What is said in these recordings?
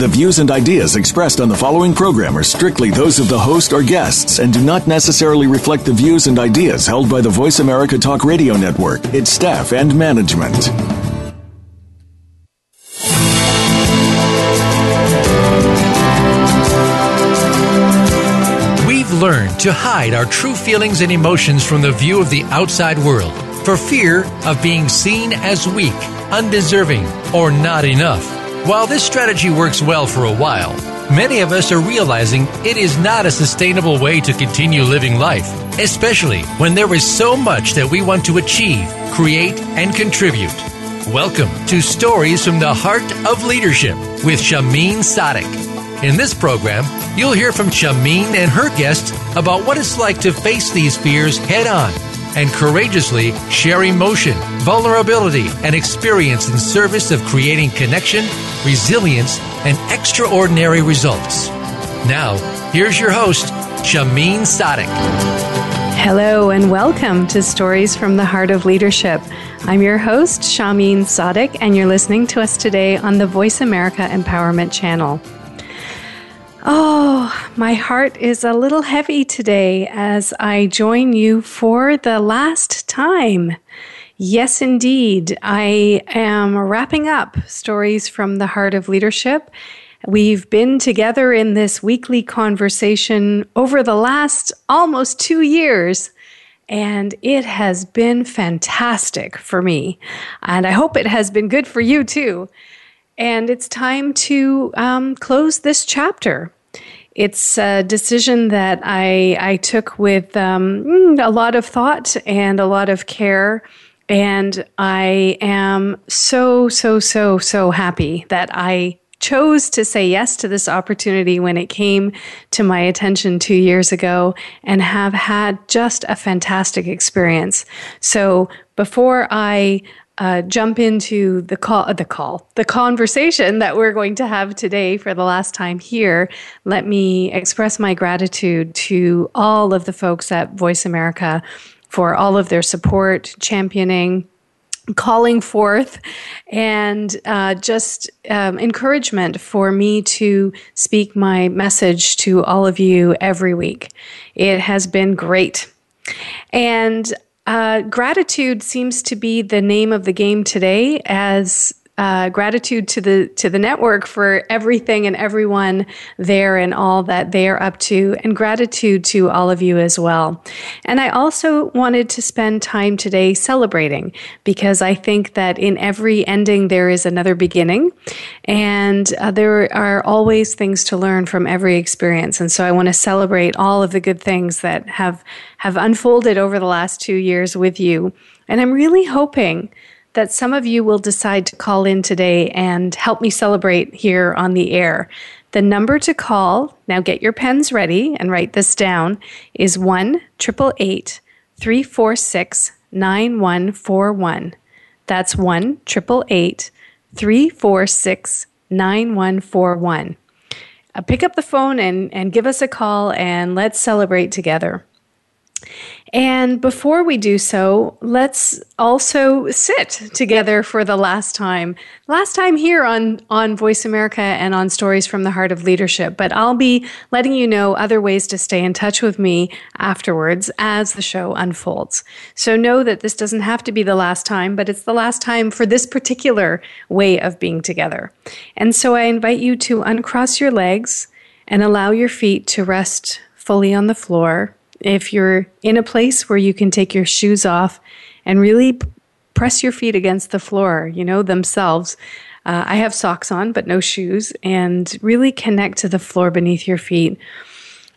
The views and ideas expressed on the following program are strictly those of the host or guests and do not necessarily reflect the views and ideas held by the Voice America Talk Radio Network, its staff, and management. We've learned to hide our true feelings and emotions from the view of the outside world for fear of being seen as weak, undeserving, or not enough. While this strategy works well for a while, many of us are realizing it is not a sustainable way to continue living life, especially when there is so much that we want to achieve, create, and contribute. Welcome to Stories from the Heart of Leadership with Shahmeen Sadiq. In this program, you'll hear from Shahmeen and her guests about what it's like to face these fears head on and courageously share emotion, vulnerability, and experience in service of creating connection, resilience, and extraordinary results. Now, here's your host, Shahmeen Sadiq. Hello and welcome to Stories from the Heart of Leadership. I'm your host, Shahmeen Sadiq, and you're listening to us today on the Voice America Empowerment Channel. Oh, my heart is a little heavy today as I join you for the last time. Yes, indeed. I am wrapping up Stories from the Heart of Leadership. We've been together in this weekly conversation over the last almost two years, and it has been fantastic for me. And I hope it has been good for you too. And it's time to um, close this chapter. It's a decision that I, I took with um, a lot of thought and a lot of care. And I am so, so, so, so happy that I chose to say yes to this opportunity when it came to my attention two years ago and have had just a fantastic experience. So before I uh, jump into the call, the call, the conversation that we're going to have today for the last time here, let me express my gratitude to all of the folks at Voice America for all of their support, championing, calling forth and uh, just um, encouragement for me to speak my message to all of you every week. It has been great. And uh, gratitude seems to be the name of the game today as uh, gratitude to the to the network for everything and everyone there and all that they are up to, and gratitude to all of you as well. And I also wanted to spend time today celebrating because I think that in every ending there is another beginning, and uh, there are always things to learn from every experience. And so I want to celebrate all of the good things that have have unfolded over the last two years with you. And I'm really hoping that some of you will decide to call in today and help me celebrate here on the air. The number to call, now get your pens ready and write this down, is 1 888 346 9141. That's 1 888 346 9141. Uh, pick up the phone and, and give us a call and let's celebrate together. And before we do so, let's also sit together for the last time. Last time here on, on Voice America and on Stories from the Heart of Leadership. But I'll be letting you know other ways to stay in touch with me afterwards as the show unfolds. So know that this doesn't have to be the last time, but it's the last time for this particular way of being together. And so I invite you to uncross your legs and allow your feet to rest fully on the floor if you're in a place where you can take your shoes off and really press your feet against the floor, you know, themselves. Uh, I have socks on, but no shoes, and really connect to the floor beneath your feet.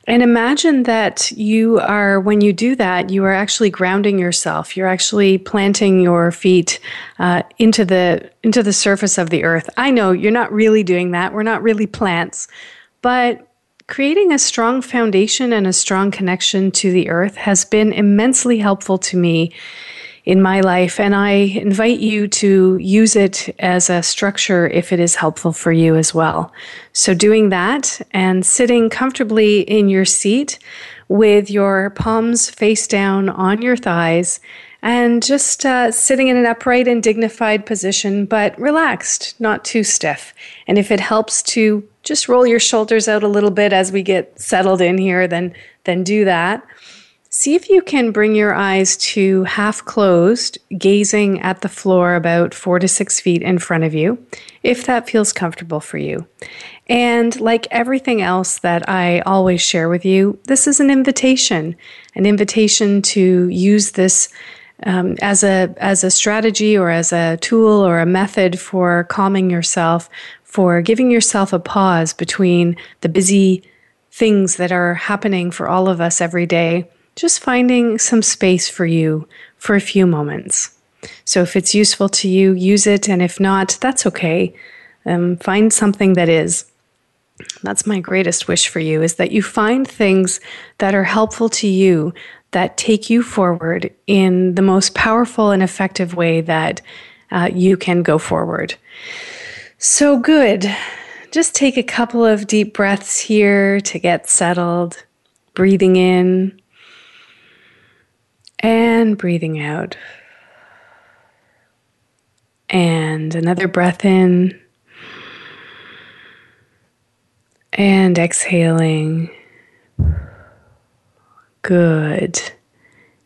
And imagine that you are, when you do that, you are actually grounding yourself. You're actually planting your feet uh, into the into the surface of the earth. I know you're not really doing that. We're not really plants, but creating a strong foundation and a strong connection to the earth has been immensely helpful to me in my life, and I invite you to use it as a structure if it is helpful for you as well. So, doing that and sitting comfortably in your seat with your palms face down on your thighs and just uh, sitting in an upright and dignified position, but relaxed, not too stiff. And if it helps to just roll your shoulders out a little bit as we get settled in here, then then do that. See if you can bring your eyes to half closed, gazing at the floor about four to six feet in front of you, if that feels comfortable for you. And like everything else that I always share with you, this is an invitation, an invitation to use this um, as a as a strategy or as a tool or a method for calming yourself, for giving yourself a pause between the busy things that are happening for all of us every day. Just finding some space for you for a few moments. So if it's useful to you, use it, and if not, that's okay. Um, find something that is. That's my greatest wish for you is that you find things that are helpful to you that take you forward in the most powerful and effective way that uh, you can go forward. So good. Just take a couple of deep breaths here to get settled, breathing in and breathing out. And another breath in and exhaling. Good.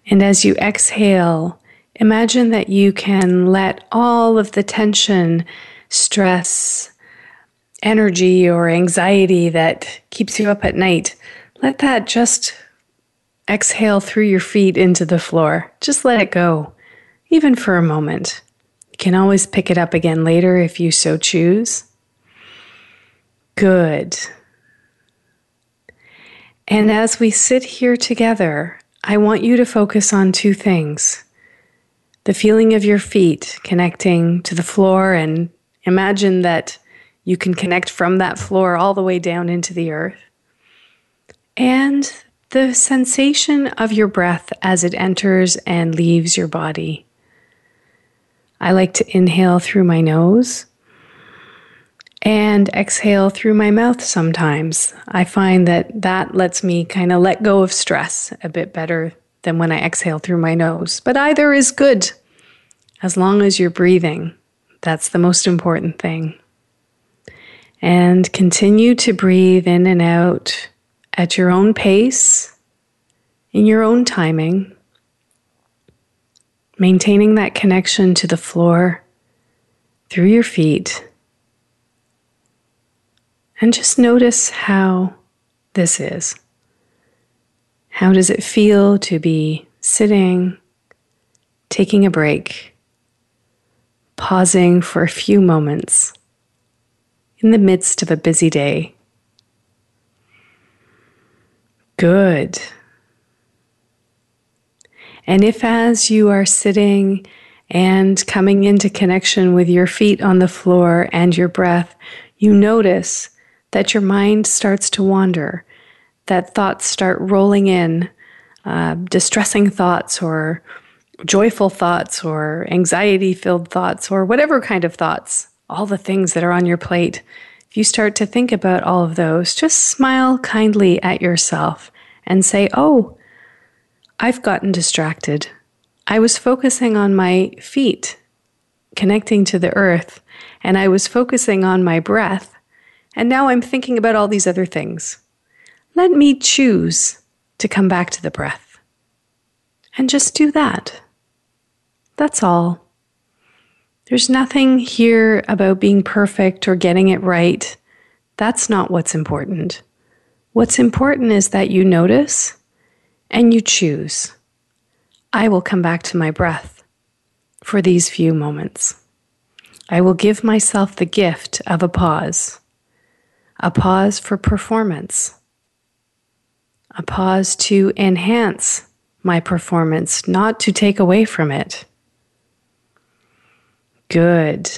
And as you exhale, imagine that you can let all of the tension, stress, energy, or anxiety that keeps you up at night, let that just exhale through your feet into the floor. Just let it go, even for a moment. You can always pick it up again later if you so choose. Good. And as we sit here together, I want you to focus on two things the feeling of your feet connecting to the floor, and imagine that you can connect from that floor all the way down into the earth. And the sensation of your breath as it enters and leaves your body. I like to inhale through my nose and exhale through my mouth sometimes. I find that that lets me kind of let go of stress a bit better than when I exhale through my nose. But either is good as long as you're breathing. That's the most important thing. And continue to breathe in and out at your own pace, in your own timing, maintaining that connection to the floor through your feet and just notice how this is. How does it feel to be sitting, taking a break, pausing for a few moments in the midst of a busy day? Good. And if, as you are sitting and coming into connection with your feet on the floor and your breath, you notice that your mind starts to wander, that thoughts start rolling in, uh, distressing thoughts or joyful thoughts or anxiety filled thoughts or whatever kind of thoughts, all the things that are on your plate. If you start to think about all of those, just smile kindly at yourself and say, Oh, I've gotten distracted. I was focusing on my feet, connecting to the earth, and I was focusing on my breath and now I'm thinking about all these other things. Let me choose to come back to the breath. And just do that. That's all. There's nothing here about being perfect or getting it right. That's not what's important. What's important is that you notice and you choose. I will come back to my breath for these few moments. I will give myself the gift of a pause a pause for performance, a pause to enhance my performance, not to take away from it. Good.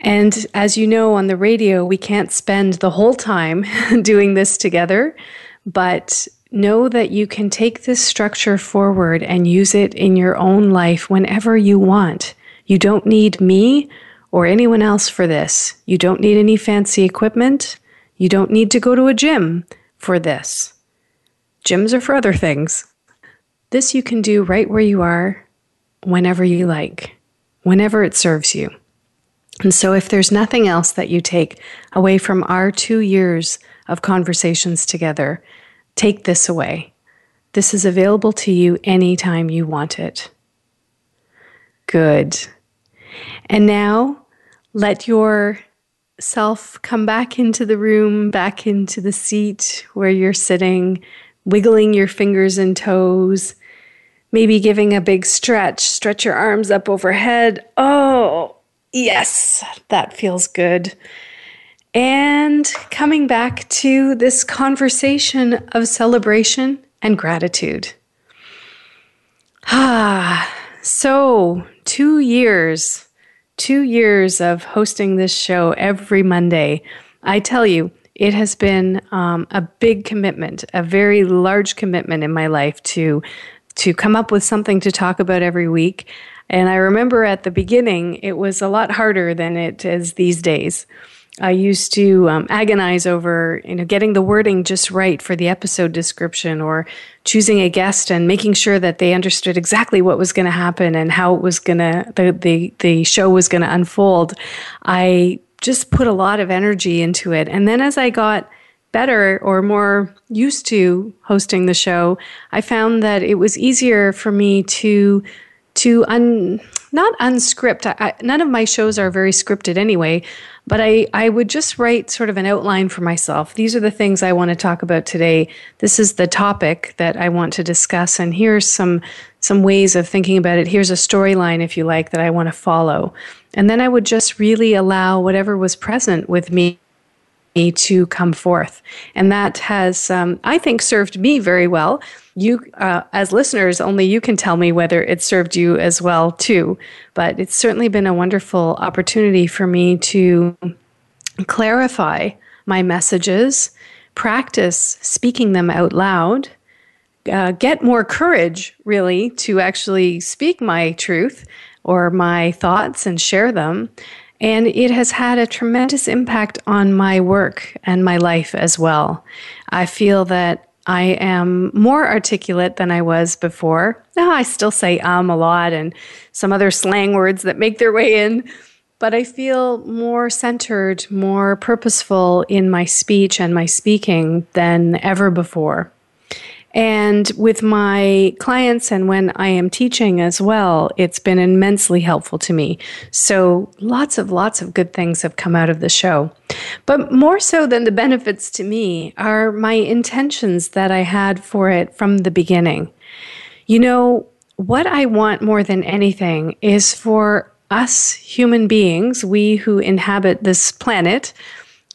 And as you know, on the radio, we can't spend the whole time doing this together, but know that you can take this structure forward and use it in your own life whenever you want. You don't need me or anyone else for this. You don't need any fancy equipment. You don't need to go to a gym for this. Gyms are for other things. This you can do right where you are, whenever you like, whenever it serves you. And so, if there's nothing else that you take away from our two years of conversations together, take this away. This is available to you anytime you want it. Good. And now let your self come back into the room, back into the seat where you're sitting, wiggling your fingers and toes, maybe giving a big stretch. Stretch your arms up overhead. Oh, yes, that feels good. And coming back to this conversation of celebration and gratitude. Ah, so two years, two years of hosting this show every Monday. I tell you, it has been um, a big commitment, a very large commitment in my life to to come up with something to talk about every week. And I remember at the beginning, it was a lot harder than it is these days. I used to um, agonize over, you know, getting the wording just right for the episode description, or choosing a guest and making sure that they understood exactly what was going to happen and how it was going to the, the the show was going to unfold. I just put a lot of energy into it, and then as I got better or more used to hosting the show, I found that it was easier for me to to un not unscript. I, none of my shows are very scripted anyway, but I, I would just write sort of an outline for myself. These are the things I want to talk about today. This is the topic that I want to discuss, and here's some some ways of thinking about it. Here's a storyline, if you like, that I want to follow. And then I would just really allow whatever was present with me to come forth. And that has, um, I think, served me very well. You, uh, as listeners, only you can tell me whether it served you as well, too. But it's certainly been a wonderful opportunity for me to clarify my messages, practice speaking them out loud. Uh, get more courage, really, to actually speak my truth or my thoughts and share them, and it has had a tremendous impact on my work and my life as well. I feel that I am more articulate than I was before. Now, I still say um a lot and some other slang words that make their way in, but I feel more centered, more purposeful in my speech and my speaking than ever before. And with my clients and when I am teaching as well, it's been immensely helpful to me. So lots of, lots of good things have come out of the show. But more so than the benefits to me are my intentions that I had for it from the beginning. You know, what I want more than anything is for us human beings, we who inhabit this planet,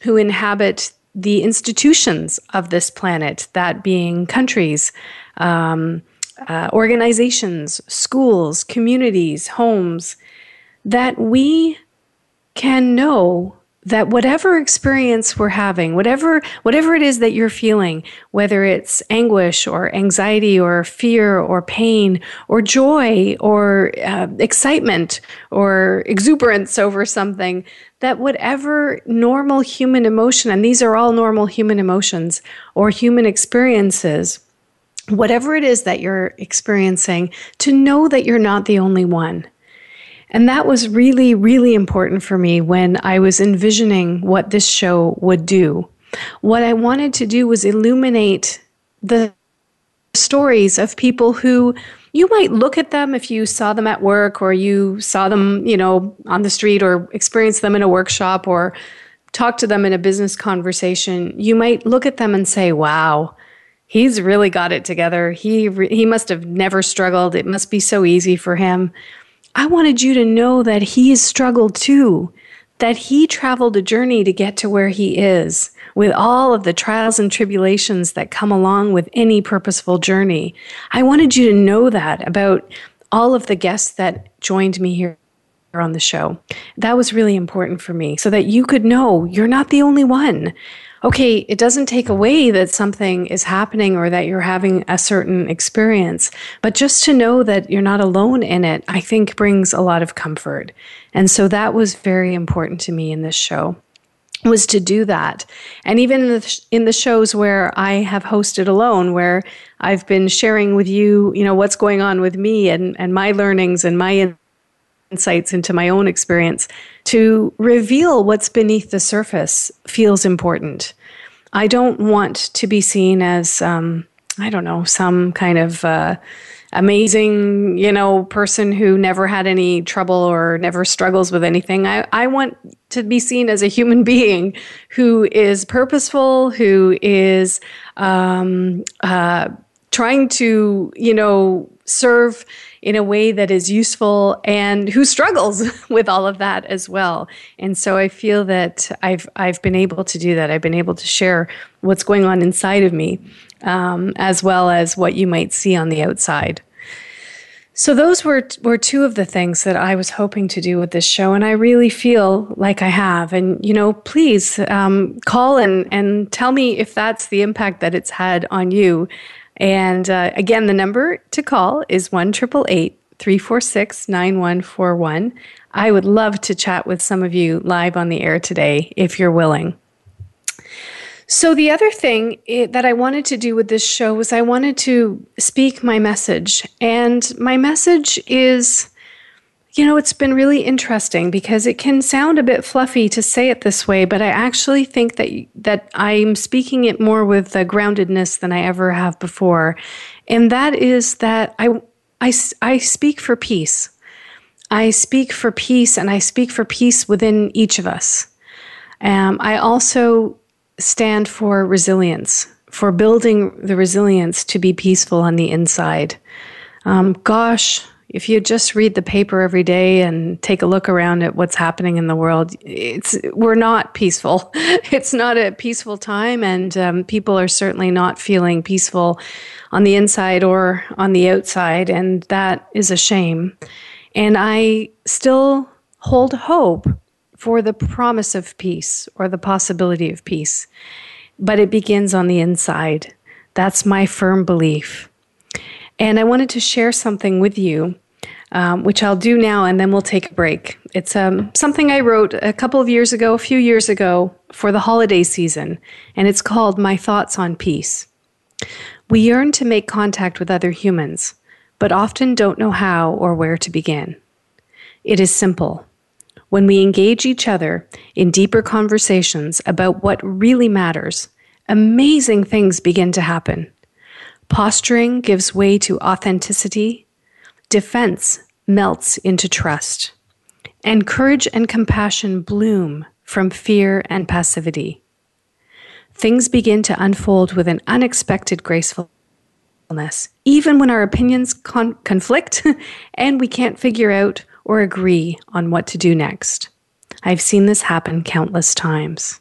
who inhabit the institutions of this planet, that being countries, um, uh, organizations, schools, communities, homes, that we can know that whatever experience we're having whatever whatever it is that you're feeling whether it's anguish or anxiety or fear or pain or joy or uh, excitement or exuberance over something that whatever normal human emotion and these are all normal human emotions or human experiences whatever it is that you're experiencing to know that you're not the only one and that was really, really important for me when I was envisioning what this show would do. What I wanted to do was illuminate the stories of people who you might look at them if you saw them at work or you saw them, you know, on the street or experienced them in a workshop or talk to them in a business conversation. You might look at them and say, "Wow, he's really got it together. He re- he must have never struggled. It must be so easy for him." I wanted you to know that he has struggled too, that he traveled a journey to get to where he is with all of the trials and tribulations that come along with any purposeful journey. I wanted you to know that about all of the guests that joined me here on the show. That was really important for me so that you could know you're not the only one. Okay, it doesn't take away that something is happening or that you're having a certain experience, but just to know that you're not alone in it, I think brings a lot of comfort. And so that was very important to me in this show was to do that. And even in the, in the shows where I have hosted alone, where I've been sharing with you, you know, what's going on with me and, and my learnings and my insights into my own experience, to reveal what's beneath the surface feels important. I don't want to be seen as, um, I don't know, some kind of, uh, amazing, you know, person who never had any trouble or never struggles with anything. I, I want to be seen as a human being who is purposeful, who is um, uh, trying to, you know, serve in a way that is useful and who struggles with all of that as well. And so I feel that I've I've been able to do that. I've been able to share what's going on inside of me um, as well as what you might see on the outside. So those were were two of the things that I was hoping to do with this show, and I really feel like I have. And you know, please um, call and and tell me if that's the impact that it's had on you. And uh, again, the number to call is one triple eight three four six nine one four one. I would love to chat with some of you live on the air today if you're willing. So, the other thing that I wanted to do with this show was I wanted to speak my message. And my message is, you know, it's been really interesting because it can sound a bit fluffy to say it this way, but I actually think that, that I'm speaking it more with a groundedness than I ever have before. And that is that I, I, I speak for peace. I speak for peace and I speak for peace within each of us. Um, I also stand for resilience, for building the resilience to be peaceful on the inside. Um, gosh, if you just read the paper every day and take a look around at what's happening in the world, it's we're not peaceful. It's not a peaceful time, and um, people are certainly not feeling peaceful on the inside or on the outside, and that is a shame. And I still hold hope for the promise of peace or the possibility of peace. But it begins on the inside. That's my firm belief. And I wanted to share something with you, um, which I'll do now, and then we'll take a break. It's um, something I wrote a couple of years ago, a few years ago, for the holiday season, and it's called My Thoughts on Peace. We yearn to make contact with other humans, but often don't know how or where to begin. It is simple when we engage each other in deeper conversations about what really matters, amazing things begin to happen. Posturing gives way to authenticity, defense melts into trust, and courage and compassion bloom from fear and passivity. Things begin to unfold with an unexpected gracefulness, even when our opinions con- conflict and we can't figure out or agree on what to do next. I've seen this happen countless times.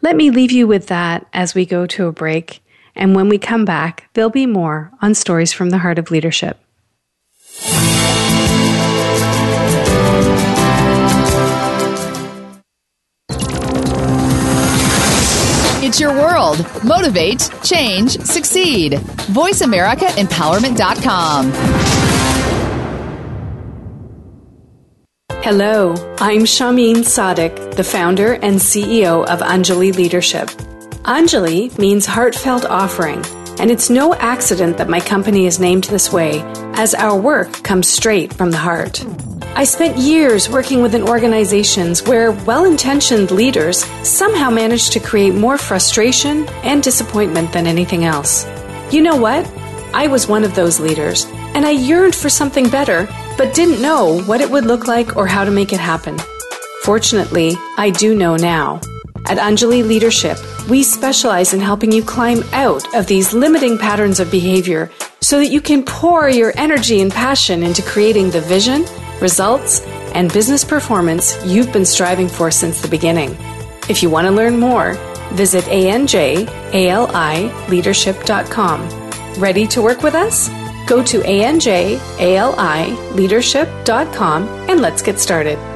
Let me leave you with that as we go to a break, and when we come back, there'll be more on Stories from the Heart of Leadership. It's your world. Motivate, change, succeed. VoiceAmericaEmpowerment.com. Hello, I'm Shahmeen Sadiq, the founder and CEO of Anjali Leadership. Anjali means heartfelt offering, and it's no accident that my company is named this way, as our work comes straight from the heart. I spent years working within organizations where well intentioned leaders somehow managed to create more frustration and disappointment than anything else. You know what? I was one of those leaders, and I yearned for something better but didn't know what it would look like or how to make it happen. Fortunately, I do know now. At Anjali Leadership, we specialize in helping you climb out of these limiting patterns of behavior so that you can pour your energy and passion into creating the vision, results, and business performance you've been striving for since the beginning. If you want to learn more, visit anjalileadership.com. Ready to work with us? Go to anjalileadership.com and let's get started.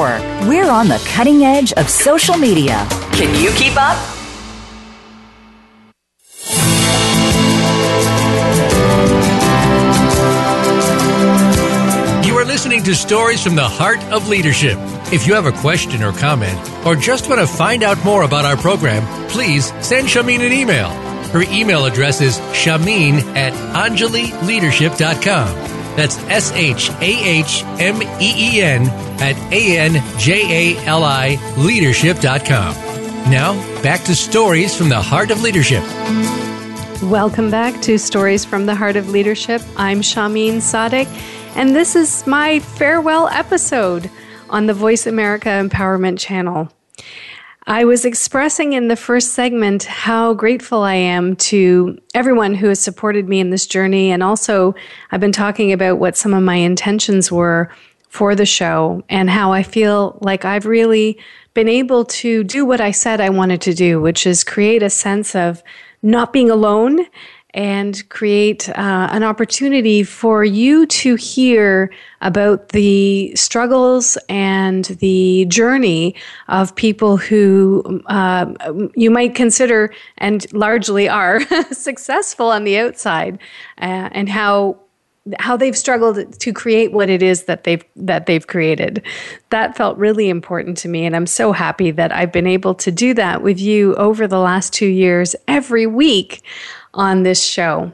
Network. We're on the cutting edge of social media. Can you keep up? You are listening to Stories from the Heart of Leadership. If you have a question or comment, or just want to find out more about our program, please send Shahmeen an email. Her email address is shahmeen at anjalileadership.com. That's S H A H M E E N at A N J A L I leadership.com. Now, back to stories from the heart of leadership. Welcome back to Stories from the Heart of Leadership. I'm Shahmeen Sadiq, and this is my farewell episode on the Voice America Empowerment Channel. I was expressing in the first segment how grateful I am to everyone who has supported me in this journey. And also, I've been talking about what some of my intentions were for the show and how I feel like I've really been able to do what I said I wanted to do, which is create a sense of not being alone and create uh, an opportunity for you to hear about the struggles and the journey of people who uh, you might consider and largely are successful on the outside uh, and how how they've struggled to create what it is that they've that they've created. That felt really important to me and i'm so happy that i've been able to do that with you over the last 2 years every week on this show.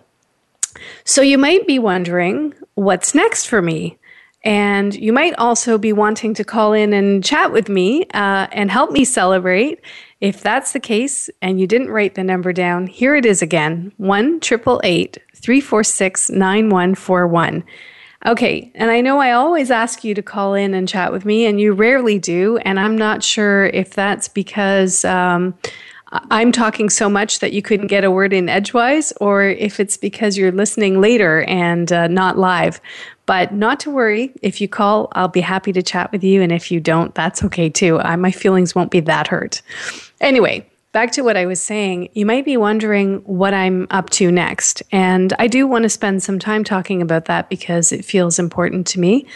So you might be wondering what's next for me? And you might also be wanting to call in and chat with me uh, and help me celebrate. If that's the case and you didn't write the number down, here it is again 1 346 9141. Okay, and I know I always ask you to call in and chat with me, and you rarely do. And I'm not sure if that's because um, I'm talking so much that you couldn't get a word in edgewise, or if it's because you're listening later and uh, not live. But not to worry. If you call, I'll be happy to chat with you. And if you don't, that's okay too. I, my feelings won't be that hurt. Anyway, back to what I was saying, you might be wondering what I'm up to next. And I do want to spend some time talking about that because it feels important to me.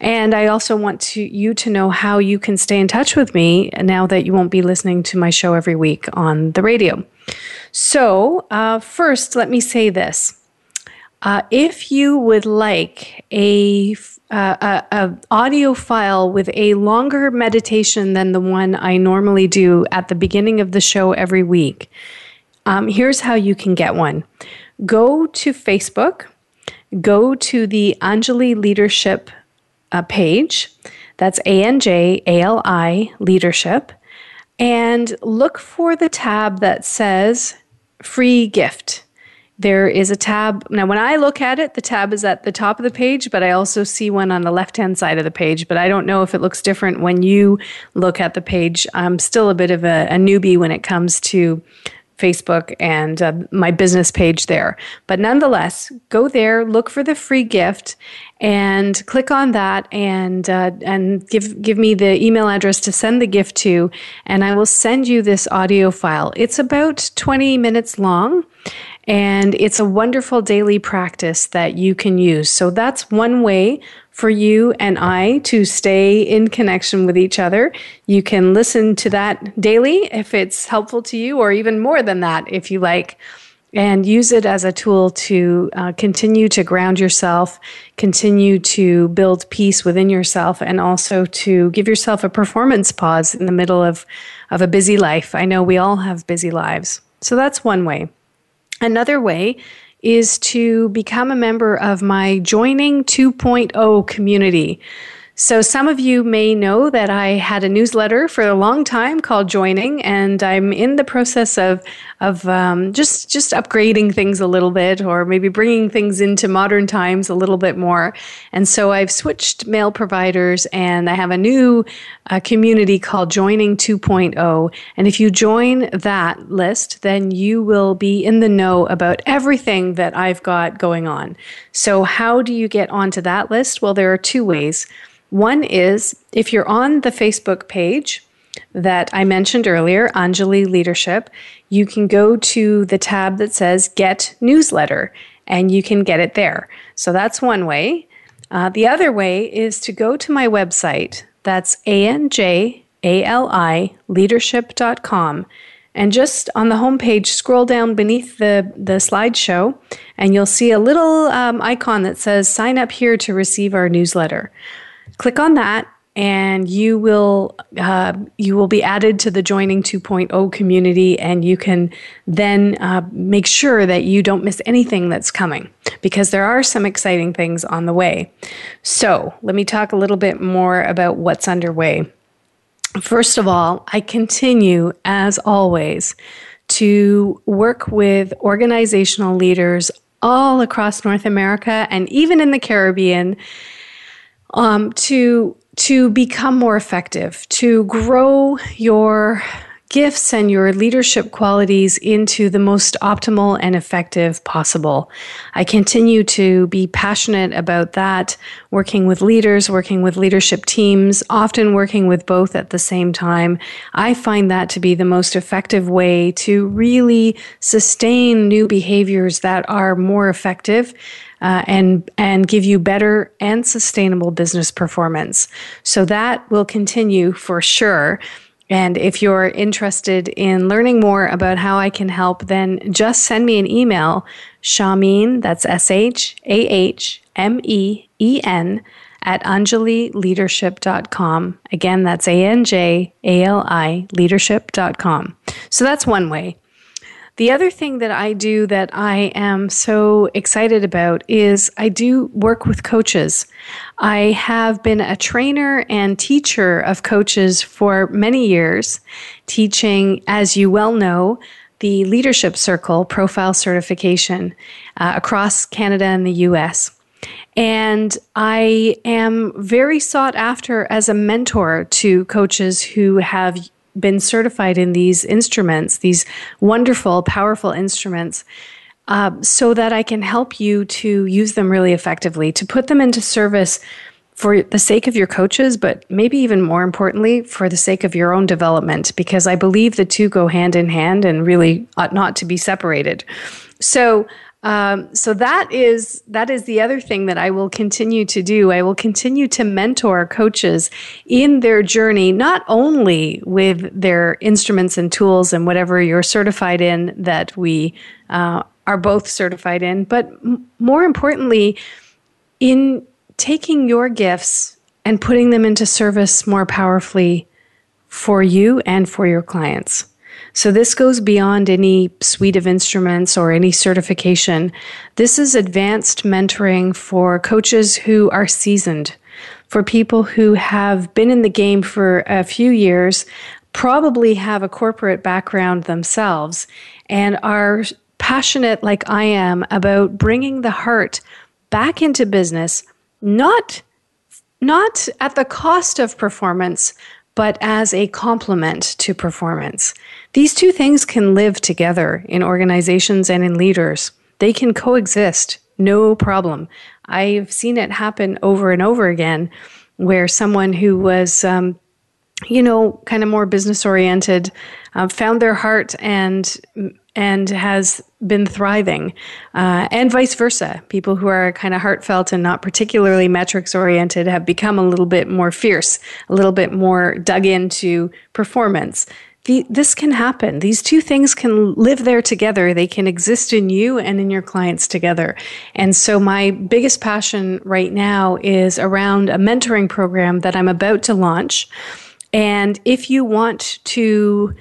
And I also want to you to know how you can stay in touch with me now that you won't be listening to my show every week on the radio. So, uh, first, let me say this. Uh, if you would like a a, a, audio file with a longer meditation than the one I normally do at the beginning of the show every week. Um, here's how you can get one. Go to Facebook, go to the Anjali Leadership uh, page. That's A N J A L I Leadership. And look for the tab that says free gift. There is a tab. Now, when I look at it, the tab is at the top of the page, but I also see one on the left hand side of the page. But I don't know if it looks different when you look at the page. I'm still a bit of a, a newbie when it comes to Facebook and uh, my business page there. But nonetheless, go there, look for the free gift, and click on that, and uh, and give give me the email address to send the gift to, and I will send you this audio file. It's about 20 minutes long, and it's a wonderful daily practice that you can use. So that's one way for you and I to stay in connection with each other. You can listen to that daily if it's helpful to you, or even more than that if you like, and use it as a tool to uh, continue to ground yourself, continue to build peace within yourself, and also to give yourself a performance pause in the middle of, of a busy life. I know we all have busy lives. So that's one way. Another way is to become a member of my Joining 2.0 community. So, some of you may know that I had a newsletter for a long time called Joining, and I'm in the process of of um, just just upgrading things a little bit, or maybe bringing things into modern times a little bit more. And so, I've switched mail providers, and I have a new uh, community called Joining 2.0. And if you join that list, then you will be in the know about everything that I've got going on. So, how do you get onto that list? Well, there are two ways. One is if you're on the Facebook page that I mentioned earlier, Anjali Leadership, you can go to the tab that says Get Newsletter and you can get it there. So that's one way. Uh, the other way is to go to my website. That's anjali leadership.com. And just on the homepage, scroll down beneath the, the slideshow, and you'll see a little um, icon that says Sign up here to receive our newsletter. Click on that and you will uh, you will be added to the joining 2.0 community and you can then uh, make sure that you don't miss anything that's coming because there are some exciting things on the way. So let me talk a little bit more about what's underway. First of all i continue as always to work with organizational leaders all across north america and even in the caribbean um, to to become more effective, to grow your gifts and your leadership qualities into the most optimal and effective possible. I continue to be passionate about that, working with leaders, working with leadership teams, often working with both at the same time. I find that to be the most effective way to really sustain new behaviors that are more effective uh, and and give you better and sustainable business performance. So that will continue for sure. And if you're interested in learning more about how I can help, then just send me an email, Shahmeen, that's S H A H M E E N, at anjalileadership.com. Again, that's A N J A L I leadership.com. So that's one way. The other thing that I do that I am so excited about is I do work with coaches. I have been a trainer and teacher of coaches for many years, teaching, as you well know, the Leadership Circle profile certification uh, across Canada and the US. And I am very sought after as a mentor to coaches who have been certified in these instruments, these wonderful, powerful instruments, uh, so that I can help you to use them really effectively, to put them into service for the sake of your coaches, but maybe even more importantly, for the sake of your own development, because I believe the two go hand in hand and really ought not to be separated. So, um, so that is that is the other thing that I will continue to do. I will continue to mentor coaches in their journey, not only with their instruments and tools and whatever you're certified in that we uh, are both certified in, but m- more importantly, in taking your gifts and putting them into service more powerfully for you and for your clients. So this goes beyond any suite of instruments or any certification. This is advanced mentoring for coaches who are seasoned, for people who have been in the game for a few years, probably have a corporate background themselves, and are passionate like I am about bringing the heart back into business, not not at the cost of performance, but as a complement to performance. These two things can live together in organizations and in leaders. They can coexist, no problem. I've seen it happen over and over again where someone who was, um, you know, kind of more business oriented uh, found their heart and and has been thriving, uh, and vice versa. People who are kind of heartfelt and not particularly metrics oriented have become a little bit more fierce, a little bit more dug into performance. The, this can happen. These two things can live there together. They can exist in you and in your clients together. And so, my biggest passion right now is around a mentoring program that I'm about to launch. And if you want to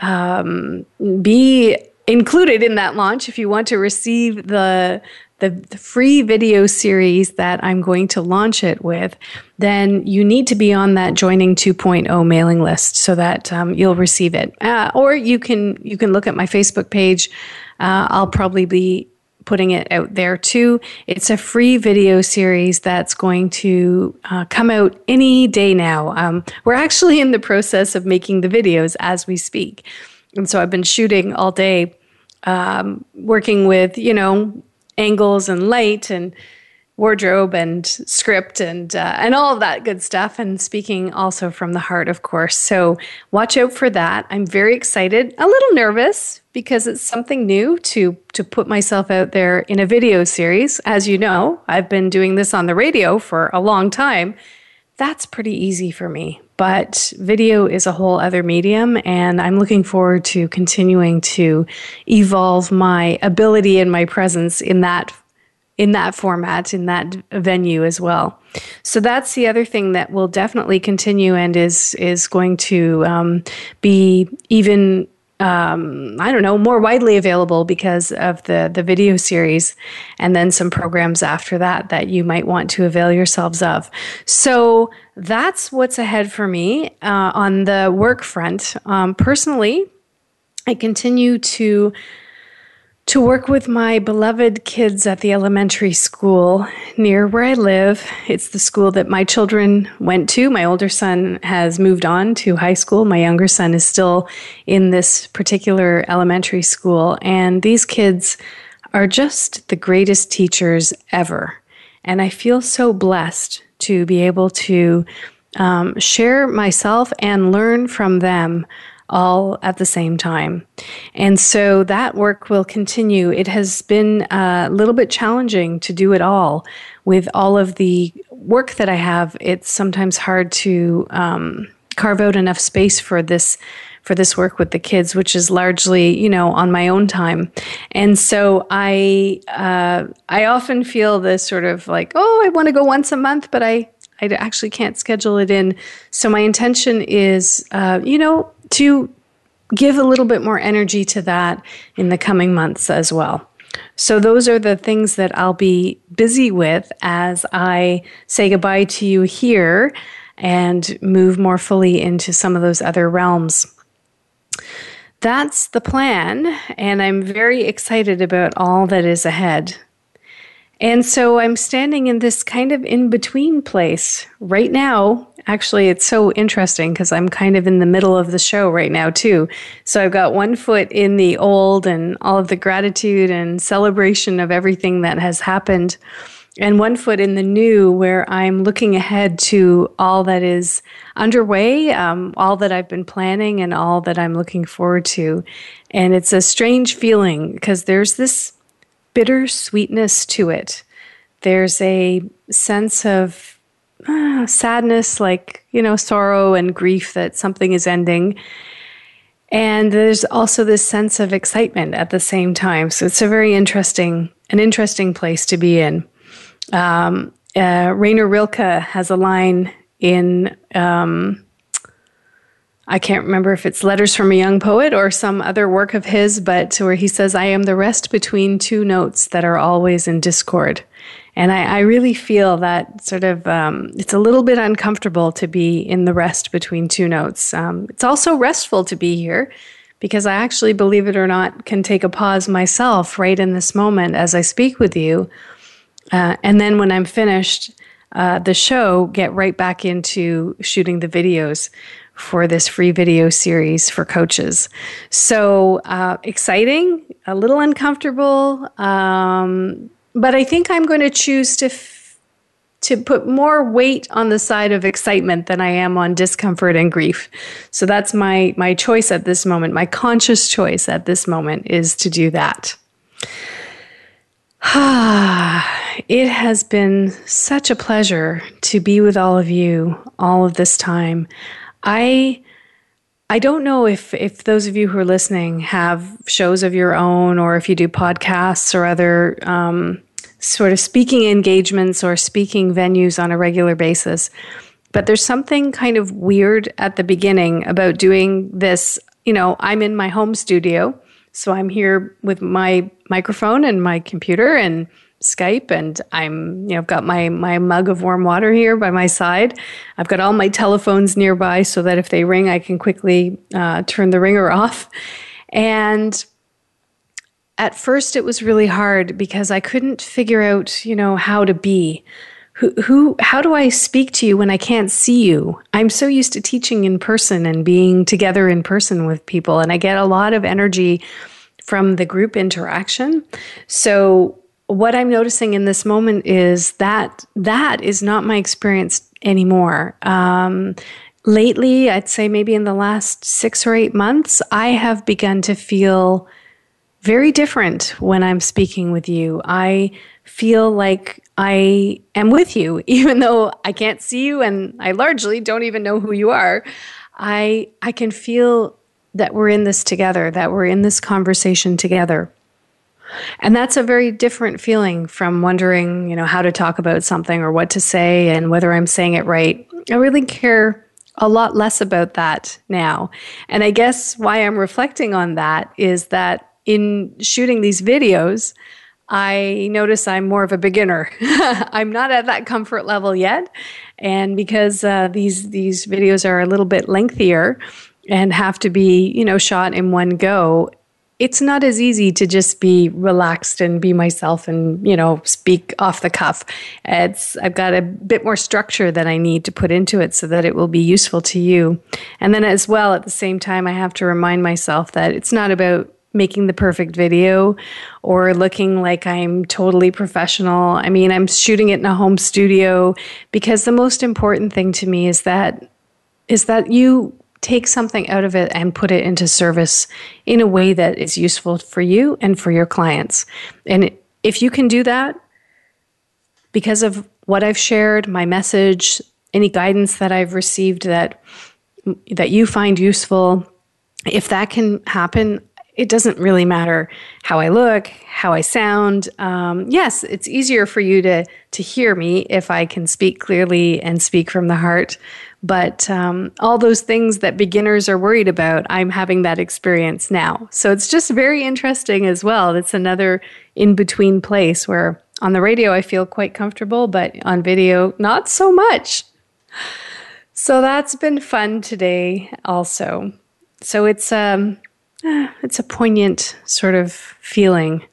um, be included in that launch, if you want to receive the the, the, free video series that I'm going to launch it with, then you need to be on that joining 2.0 mailing list so that um, you'll receive it. Uh, or you can you can look at my Facebook page. Uh, I'll probably be putting it out there too. It's a free video series that's going to uh, come out any day now. Um, we're actually in the process of making the videos as we speak, and so I've been shooting all day. Um, working with you know angles and light and wardrobe and script and uh, and all of that good stuff and speaking also from the heart of course. So watch out for that. I'm very excited a little nervous because it's something new to to put myself out there in a video series. As you know i've been doing this on the radio for a long time that's pretty easy for me but video is a whole other medium and i'm looking forward to continuing to evolve my ability and my presence in that in that format, in that venue as well. So that's the other thing that will definitely continue and is is going to um, be even um, I don't know more widely available because of the the video series, and then some programs after that that you might want to avail yourselves of. So that's what's ahead for me uh, on the work front. Um, personally, I continue to to work with my beloved kids at the elementary school near where I live. It's the school that my children went to. My older son has moved on to high school. My younger son is still in this particular elementary school. And these kids are just the greatest teachers ever. And I feel so blessed to be able to um, share myself and learn from them all at the same time. And so that work will continue. It has been a little bit challenging to do it all. With all of the work that I have, it's sometimes hard to um, carve out enough space for this for this work with the kids, which is largely, you know, on my own time. And so I, uh, I often feel this sort of like, oh, I want to go once a month, but I, I actually can't schedule it in. So my intention is, uh, you know, to give a little bit more energy to that in the coming months as well. So, those are the things that I'll be busy with as I say goodbye to you here and move more fully into some of those other realms. That's the plan, and I'm very excited about all that is ahead. And so I'm standing in this kind of in between place right now. Actually, it's so interesting because I'm kind of in the middle of the show right now, too. So I've got one foot in the old and all of the gratitude and celebration of everything that has happened, and one foot in the new, where I'm looking ahead to all that is underway, um, all that I've been planning, and all that I'm looking forward to. And it's a strange feeling because there's this bitter sweetness to it. There's a sense of uh, sadness, like, you know, sorrow and grief that something is ending. And there's also this sense of excitement at the same time. So it's a very interesting, an interesting place to be in. Um, uh, Rainer Rilke has a line in um, I can't remember if it's Letters from a Young Poet or some other work of his, but where he says, I am the rest between two notes that are always in discord. And I, I really feel that sort of, um, it's a little bit uncomfortable to be in the rest between two notes. Um, it's also restful to be here because I actually, believe it or not, can take a pause myself right in this moment as I speak with you. Uh, and then when I'm finished, uh, the show, get right back into shooting the videos for this free video series for coaches. So uh, exciting, a little uncomfortable, um, but I think I'm going to choose to. F- to put more weight on the side of excitement than I am on discomfort and grief. So that's my my choice at this moment. My conscious choice at this moment is to do that. it has been such a pleasure to be with all of you all of this time. I I don't know if if those of you who are listening have shows of your own, or if you do podcasts or other um, sort of speaking engagements or speaking venues on a regular basis. But there's something kind of weird at the beginning about doing this. You know, I'm in my home studio, So I'm here with my microphone and my computer and Skype and I'm, you know, I've got my my mug of warm water here by my side. I've got all my telephones nearby so that if they ring, I can quickly uh, turn the ringer off. And at first, it was really hard because I couldn't figure out, you know, how to be. Who, who, how do I speak to you when I can't see you? I'm so used to teaching in person and being together in person with people, and I get a lot of energy from the group interaction. So what I'm noticing in this moment is that that is not my experience anymore. Um, lately, I'd say maybe in the last six or eight months, I have begun to feel very different when I'm speaking with you. I feel like I am with you, even though I can't see you and I largely don't even know who you are. I I can feel that we're in this together, that we're in this conversation together. And that's a very different feeling from wondering, you know, how to talk about something or what to say and whether I'm saying it right. I really care a lot less about that now. And I guess why I'm reflecting on that is that in shooting these videos, I notice I'm more of a beginner. I'm not at that comfort level yet, and because uh, these these videos are a little bit lengthier and have to be you know shot in one go, it's not as easy to just be relaxed and be myself and you know speak off the cuff. It's i've got a bit more structure that i need to put into it so that it will be useful to you. And then as well at the same time i have to remind myself that it's not about making the perfect video or looking like i'm totally professional. I mean i'm shooting it in a home studio because the most important thing to me is that is that you take something out of it and put it into service in a way that is useful for you and for your clients. And if you can do that, because of what I've shared, my message, any guidance that I've received that that you find useful, if that can happen, it doesn't really matter how I look, how I sound. Um, yes, it's easier for you to to hear me if I can speak clearly and speak from the heart. But um, all those things that beginners are worried about, I'm having that experience now. So it's just very interesting as well. It's another in between place where on the radio I feel quite comfortable, but on video, not so much. So that's been fun today also. So it's um it's a poignant sort of feeling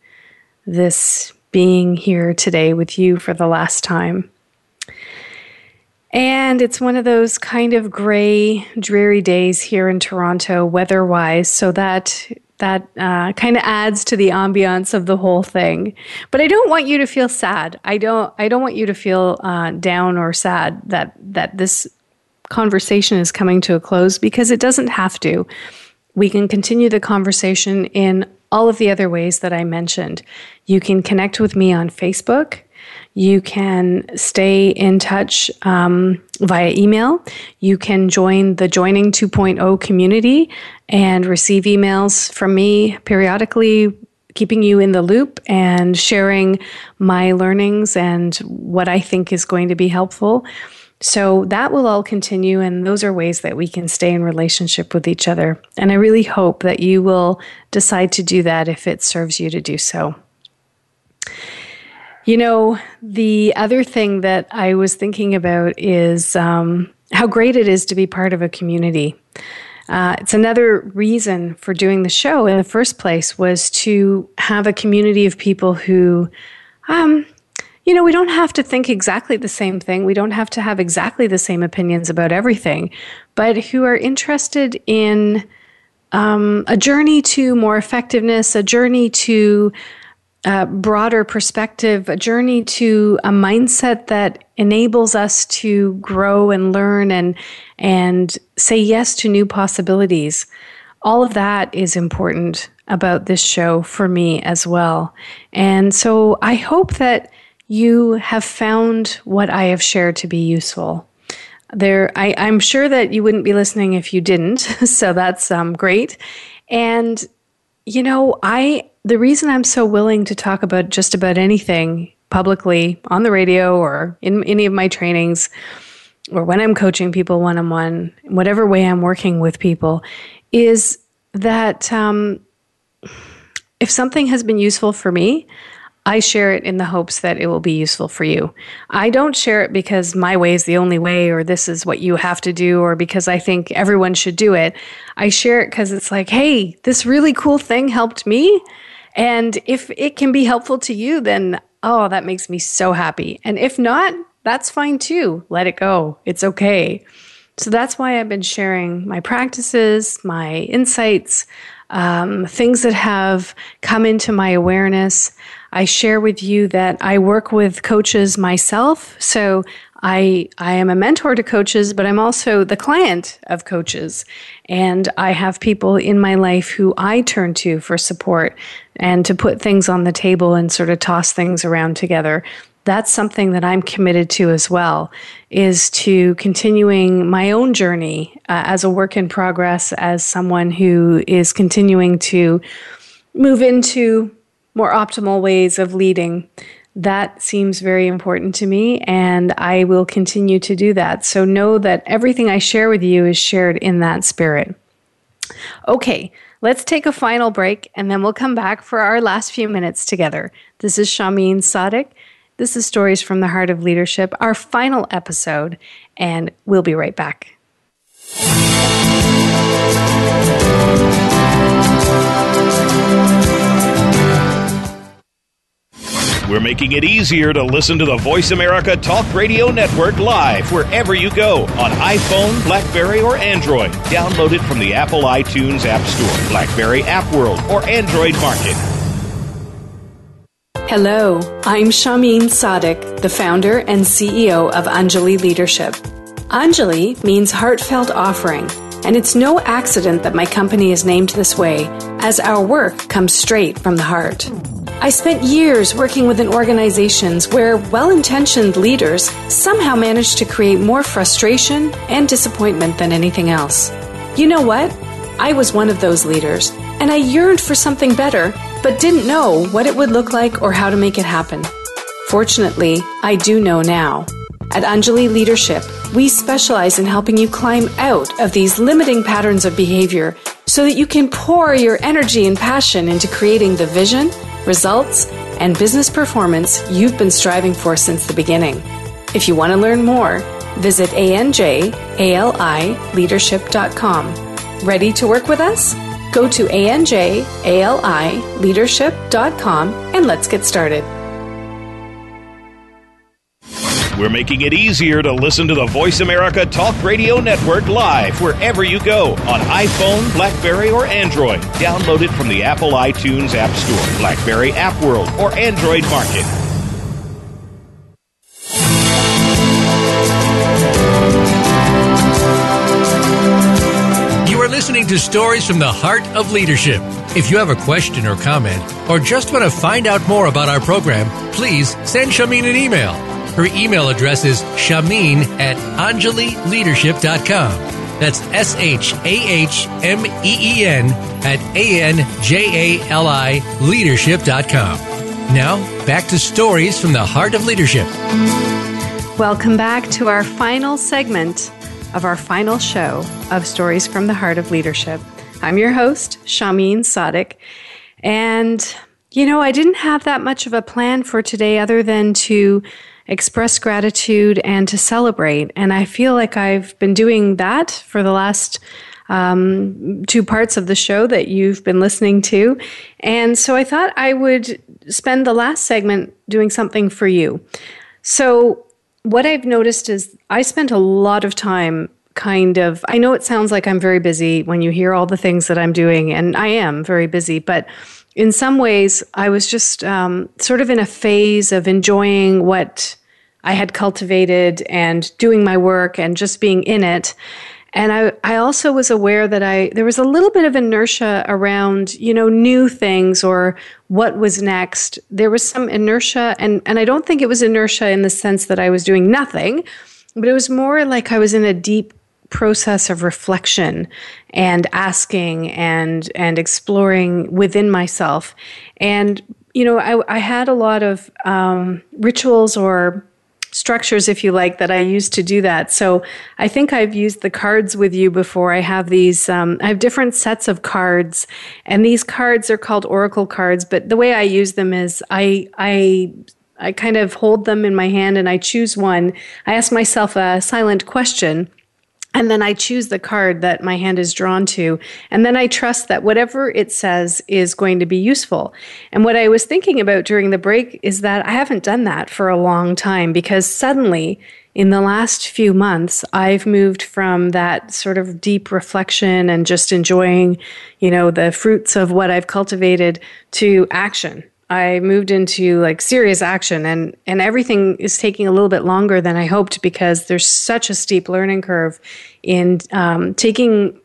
this being here today with you for the last time. And it's one of those kind of gray, dreary days here in Toronto, weather-wise. So that that uh, kind of adds to the ambiance of the whole thing. But I don't want you to feel sad. I don't. I don't want you to feel uh, down or sad that that this conversation is coming to a close because it doesn't have to. We can continue the conversation in all of the other ways that I mentioned. You can connect with me on Facebook. You can stay in touch um, via email. You can join the Joining 2.0 community and receive emails from me periodically, keeping you in the loop and sharing my learnings and what I think is going to be helpful. So that will all continue, and those are ways that we can stay in relationship with each other. And I really hope that you will decide to do that if it serves you to do so. You know, the other thing that I was thinking about is um, how great it is to be part of a community. Uh, it's another reason for doing the show in the first place was to have a community of people who, um, you know, we don't have to think exactly the same thing. We don't have to have exactly the same opinions about everything, but who are interested in um, a journey to more effectiveness, a journey to a broader perspective, a journey to a mindset that enables us to grow and learn and and say yes to new possibilities. All of that is important about this show for me as well. And so I hope that you have found what I have shared to be useful. There, I, am sure that you wouldn't be listening if you didn't, so that's um, great. And you know, I the reason I'm so willing to talk about just about anything publicly on the radio or in any of my trainings or when I'm coaching people one on one, whatever way I'm working with people, is that um, if something has been useful for me, I share it in the hopes that it will be useful for you. I don't share it because my way is the only way or this is what you have to do or because I think everyone should do it. I share it because it's like, hey, this really cool thing helped me. And if it can be helpful to you, then oh, that makes me so happy. And if not, that's fine too. Let it go. It's okay. So that's why I've been sharing my practices, my insights, um, things that have come into my awareness. I share with you that I work with coaches myself. So I, I am a mentor to coaches, but I'm also the client of coaches. And I have people in my life who I turn to for support and to put things on the table and sort of toss things around together. That's something that I'm committed to as well, is to continuing my own journey uh, as a work in progress, as someone who is continuing to move into more optimal ways of leading. That seems very important to me, and I will continue to do that. So know that everything I share with you is shared in that spirit. Okay, let's take a final break, and then we'll come back for our last few minutes together. This is Shahmeen Sadiq. This is Stories from the Heart of Leadership, our final episode, and we'll be right back. We're making it easier to listen to the Voice America Talk Radio Network live wherever you go on iPhone, Blackberry, or Android. Download it from the Apple iTunes App Store, Blackberry App World, or Android Market. Hello, I'm Shahmeen Sadiq, the founder and CEO of Anjali Leadership. Anjali means heartfelt offering, and it's no accident that my company is named this way, as our work comes straight from the heart. I spent years working within organizations where well intentioned leaders somehow managed to create more frustration and disappointment than anything else. You know what? I was one of those leaders, and I yearned for something better, but didn't know what it would look like or how to make it happen. Fortunately, I do know now. At Anjali Leadership, we specialize in helping you climb out of these limiting patterns of behavior so that you can pour your energy and passion into creating the vision results, and business performance you've been striving for since the beginning. If you want to learn more, visit anjalileadership.com. Ready to work with us? Go to anjalileadership.com and let's get started. We're making it easier to listen to the Voice America Talk Radio Network live wherever you go on iPhone, Blackberry, or Android. Download it from the Apple iTunes App Store, Blackberry App World, or Android Market. You are listening to Stories from the Heart of Leadership. If you have a question or comment, or just want to find out more about our program, please send Shahmeen an email her email address is shahmeen at anjalileadership.com. That's S H A H M E E N at A N J A L I leadership.com. Now, back to stories from the heart of leadership. Welcome back to our final segment of our final show of Stories from the Heart of Leadership. I'm your host, Shahmeen Sadiq. And, you know, I didn't have that much of a plan for today other than to express gratitude and to celebrate. And I feel like I've been doing that for the last um, two parts of the show that you've been listening to. And so I thought I would spend the last segment doing something for you. So, what I've noticed is I spent a lot of time kind of, I know it sounds like I'm very busy when you hear all the things that I'm doing, and I am very busy, but in some ways, I was just um, sort of in a phase of enjoying what I had cultivated and doing my work and just being in it. And I, I also was aware that I there was a little bit of inertia around, you know, new things or what was next. There was some inertia and, and I don't think it was inertia in the sense that I was doing nothing, but it was more like I was in a deep process of reflection and asking and and exploring within myself. And, you know, I, I had a lot of um, rituals or structures, if you like, that I used to do that. So I think I've used the cards with you before. I have these, um, I have different sets of cards, and these cards are called oracle cards. But the way I use them is I, I, I kind of hold them in my hand and I choose one. I ask myself a silent question and then I choose the card that my hand is drawn to. And then I trust that whatever it says is going to be useful. And what I was thinking about during the break is that I haven't done that for a long time because suddenly, in the last few months, I've moved from that sort of deep reflection and just enjoying, you know, the fruits of what I've cultivated to action. I moved into like serious action and and everything is taking a little bit longer than I hoped because there's such a steep learning curve in um, taking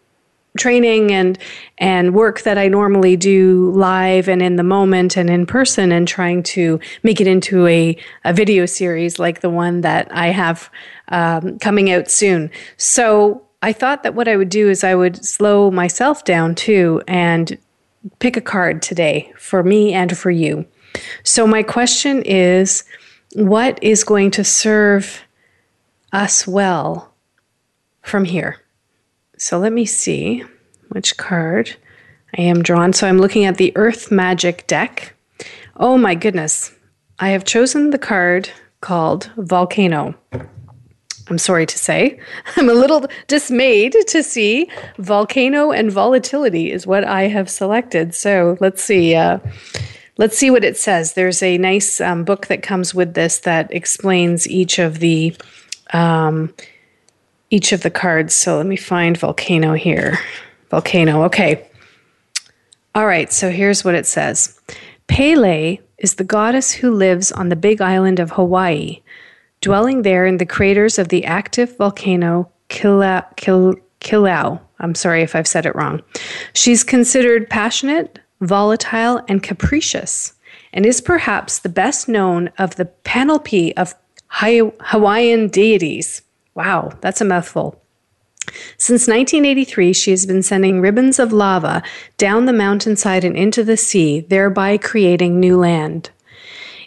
training and and work that I normally do live and in the moment and in person and trying to make it into a, a video series like the one that I have um, coming out soon. So I thought that what I would do is I would slow myself down too and pick a card today for me and for you. So, my question is what is going to serve us well from here? So, let me see which card I am drawn. So, I'm looking at the Earth Magic deck. Oh my goodness. I have chosen the card called Volcano. I'm sorry to say. I'm a little dismayed to see volcano and volatility is what I have selected. So let's see. Uh, let's see what it says. There's a nice um, book that comes with this that explains each of the um, each of the cards. So let me find volcano here. Volcano. Okay. All right. So here's what it says. Pele is the goddess who lives on the big island of Hawaii dwelling there in the craters of the active volcano Kila. I'm sorry if I've said it wrong. She's considered passionate, volatile, and capricious, and is perhaps the best known of the panoply of Hawaiian deities. Wow, that's a mouthful. Since 1983, she has been sending ribbons of lava down the mountainside and into the sea, thereby creating new land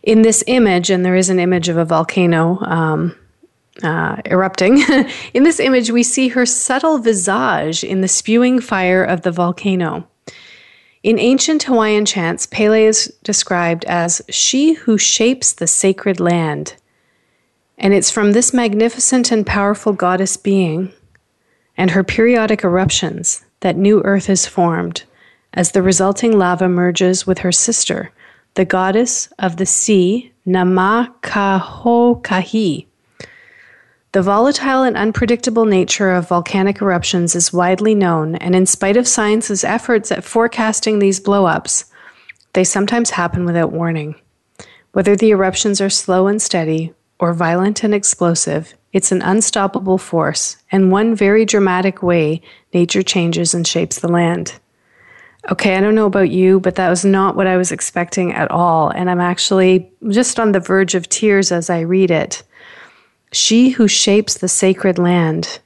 in this image, and there is an image of a volcano um, uh, erupting, in this image, we see her subtle visage in the spewing fire of the volcano. In ancient Hawaiian chants, Pele is described as she who shapes the sacred land. And it's from this magnificent and powerful goddess being and her periodic eruptions that new earth is formed as the resulting lava merges with her sister, the goddess of the sea, Namakahokahi. The volatile and unpredictable nature of volcanic eruptions is widely known, and in spite of science's efforts at forecasting these blowups, they sometimes happen without warning. Whether the eruptions are slow and steady or violent and explosive, it's an unstoppable force, and one very dramatic way nature changes and shapes the land okay, I don't know about you, but that was not what I was expecting at all. And I'm actually just on the verge of tears as I read it. She who shapes the sacred land.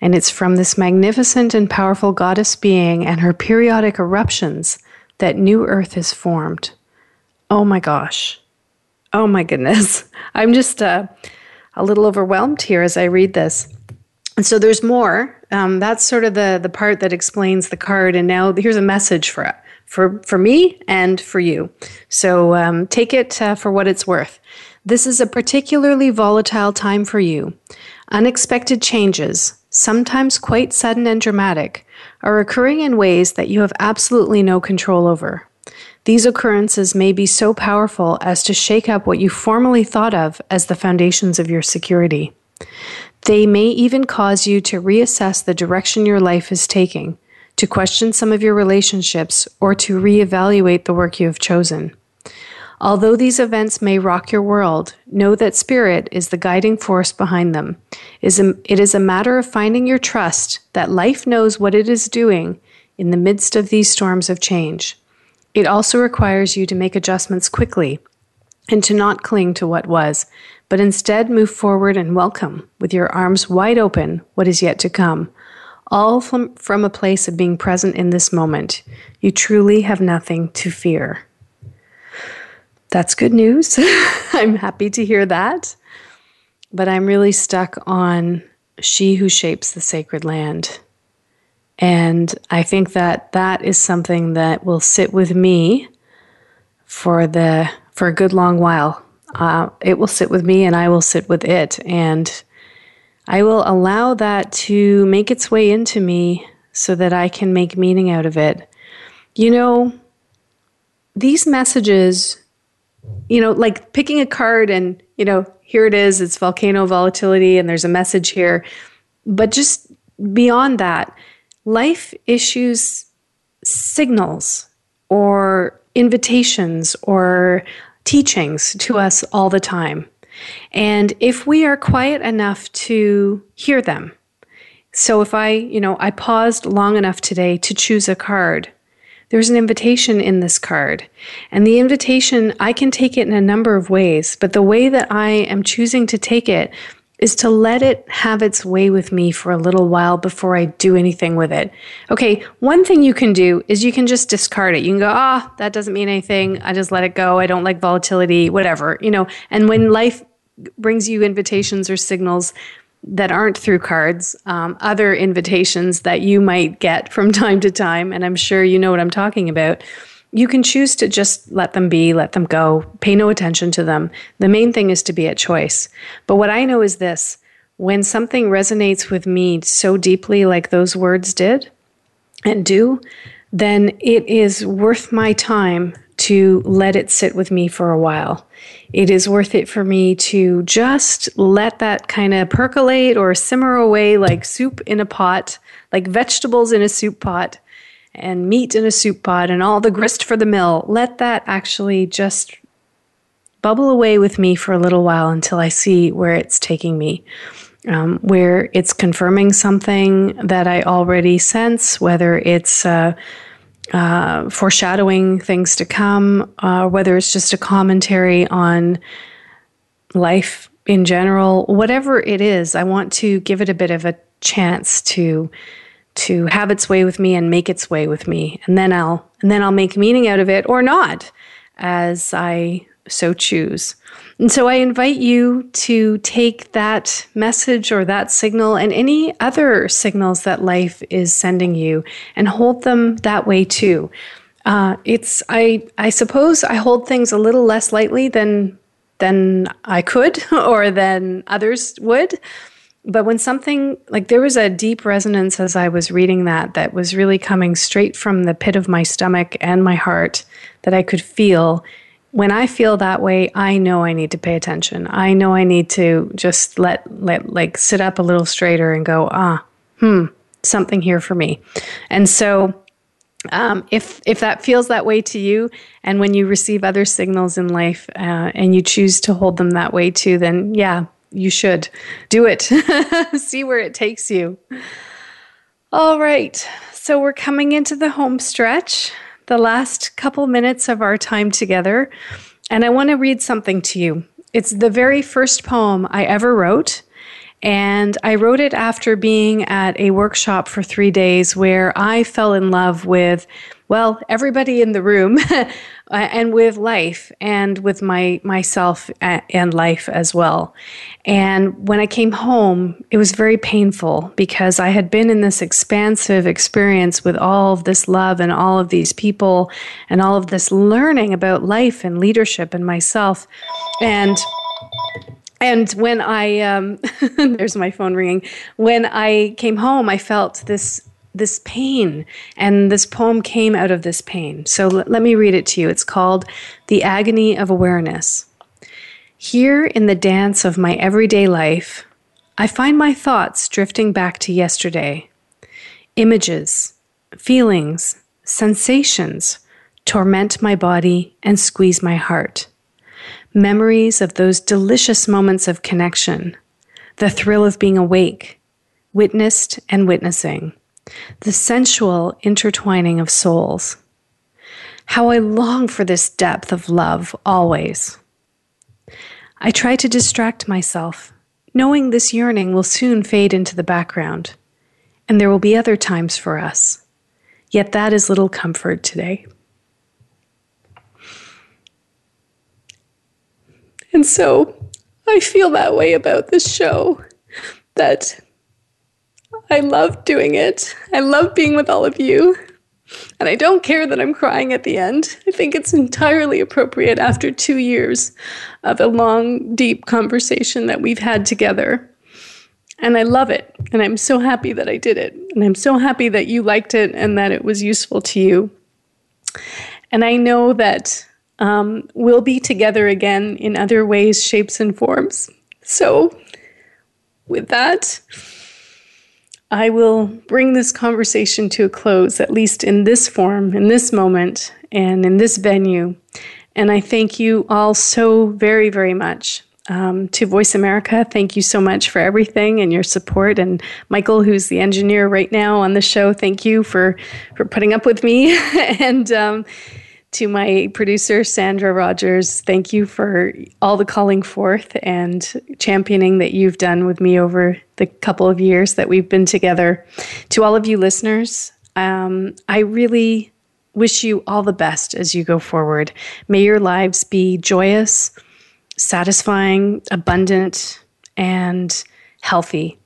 And it's from this magnificent and powerful goddess being and her periodic eruptions that new earth is formed. Oh my gosh. Oh my goodness. I'm just uh, a little overwhelmed here as I read this. And so there's more. Um, that's sort of the the part that explains the card. And now here's a message for for for me and for you. So um, take it uh, for what it's worth. This is a particularly volatile time for you. Unexpected changes, sometimes quite sudden and dramatic, are occurring in ways that you have absolutely no control over. These occurrences may be so powerful as to shake up what you formerly thought of as the foundations of your security. They may even cause you to reassess the direction your life is taking, to question some of your relationships, or to reevaluate the work you have chosen. Although these events may rock your world, know that Spirit is the guiding force behind them. It is a matter of finding your trust that life knows what it is doing in the midst of these storms of change. It also requires you to make adjustments quickly and to not cling to what was, but instead move forward and welcome, with your arms wide open, what is yet to come, all from, from a place of being present in this moment. You truly have nothing to fear. That's good news. I'm happy to hear that. but I'm really stuck on She Who Shapes the Sacred Land. And I think that that is something that will sit with me for the for a good long while. Uh, it will sit with me, and I will sit with it, and I will allow that to make its way into me so that I can make meaning out of it. You know, these messages, you know, like picking a card and, you know, here it is, it's volcano volatility, and there's a message here. But just beyond that, life issues signals or invitations or teachings to us all the time. And if we are quiet enough to hear them, so if I, you know, I paused long enough today to choose a card, there's an invitation in this card. And the invitation, I can take it in a number of ways, but the way that I am choosing to take it is to let it have its way with me for a little while before I do anything with it. Okay, one thing you can do is you can just discard it. You can go, ah, oh, that doesn't mean anything. I just let it go. I don't like volatility, whatever, you know. And when life brings you invitations or signals that aren't through cards, um, other invitations that you might get from time to time, and I'm sure you know what I'm talking about you can choose to just let them be, let them go, pay no attention to them. The main thing is to be at choice. But what I know is this when something resonates with me so deeply, like those words did and do, then it is worth my time to let it sit with me for a while. It is worth it for me to just let that kind of percolate or simmer away like soup in a pot, like vegetables in a soup pot and meat in a soup pot and all the grist for the mill, let that actually just bubble away with me for a little while until I see where it's taking me. Um, where it's confirming something that I already sense, whether it's uh, uh, foreshadowing things to come, uh, whether it's just a commentary on life in general, whatever it is, I want to give it a bit of a chance to to have its way with me and make its way with me and then I'll and then I'll make meaning out of it or not as I so choose. And so I invite you to take that message or that signal and any other signals that life is sending you and hold them that way too. Uh, it's I I suppose I hold things a little less lightly than than I could or than others would but when something like there was a deep resonance as I was reading that that was really coming straight from the pit of my stomach and my heart that I could feel. When I feel that way, I know I need to pay attention. I know I need to just let let like sit up a little straighter and go, ah, hmm, something here for me. And so um, if if that feels that way to you, and when you receive other signals in life uh, and you choose to hold them that way too, then yeah, you should do it. See where it takes you. All right. So we're coming into the home stretch, the last couple minutes of our time together. And I want to read something to you. It's the very first poem I ever wrote. And I wrote it after being at a workshop for three days where I fell in love with well, everybody in the room and with life and with my myself and life as well. And when I came home, it was very painful because I had been in this expansive experience with all of this love and all of these people and all of this learning about life and leadership and myself. And and when I um, there's my phone ringing. When I came home, I felt this this pain. And this poem came out of this pain. So l- let me read it to you. It's called The Agony of Awareness. Here in the dance of my everyday life, I find my thoughts drifting back to yesterday. Images, feelings, sensations torment my body and squeeze my heart. Memories of those delicious moments of connection, the thrill of being awake, witnessed and witnessing the sensual intertwining of souls. How I long for this depth of love always. I try to distract myself, knowing this yearning will soon fade into the background, and there will be other times for us. Yet that is little comfort today. And so I feel that way about this show. That I love doing it. I love being with all of you. And I don't care that I'm crying at the end. I think it's entirely appropriate after two years of a long, deep conversation that we've had together. And I love it. And I'm so happy that I did it. And I'm so happy that you liked it and that it was useful to you. And I know that um, we'll be together again in other ways, shapes, and forms. So, with that, I will bring this conversation to a close, at least in this form, in this moment, and in this venue. And I thank you all so very, very much. Um, to Voice America, thank you so much for everything and your support. And Michael, who's the engineer right now on the show, thank you for for putting up with me. and um, to my producer, Sandra Rogers, thank you for all the calling forth and championing that you've done with me over the couple of years that we've been together. To all of you listeners, um, I really wish you all the best as you go forward. May your lives be joyous, satisfying, abundant, and healthy.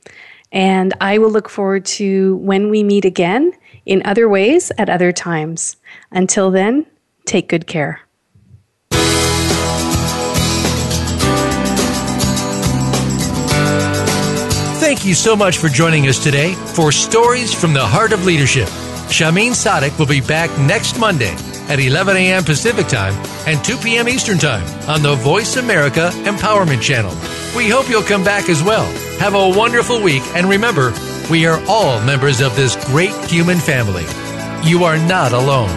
And I will look forward to when we meet again in other ways at other times. Until then, Take good care. Thank you so much for joining us today for Stories from the Heart of Leadership. Shahmeen Sadiq will be back next Monday at 11 a.m. Pacific Time and 2 p.m. Eastern Time on the Voice America Empowerment Channel. We hope you'll come back as well. Have a wonderful week, and remember, we are all members of this great human family. You are not alone.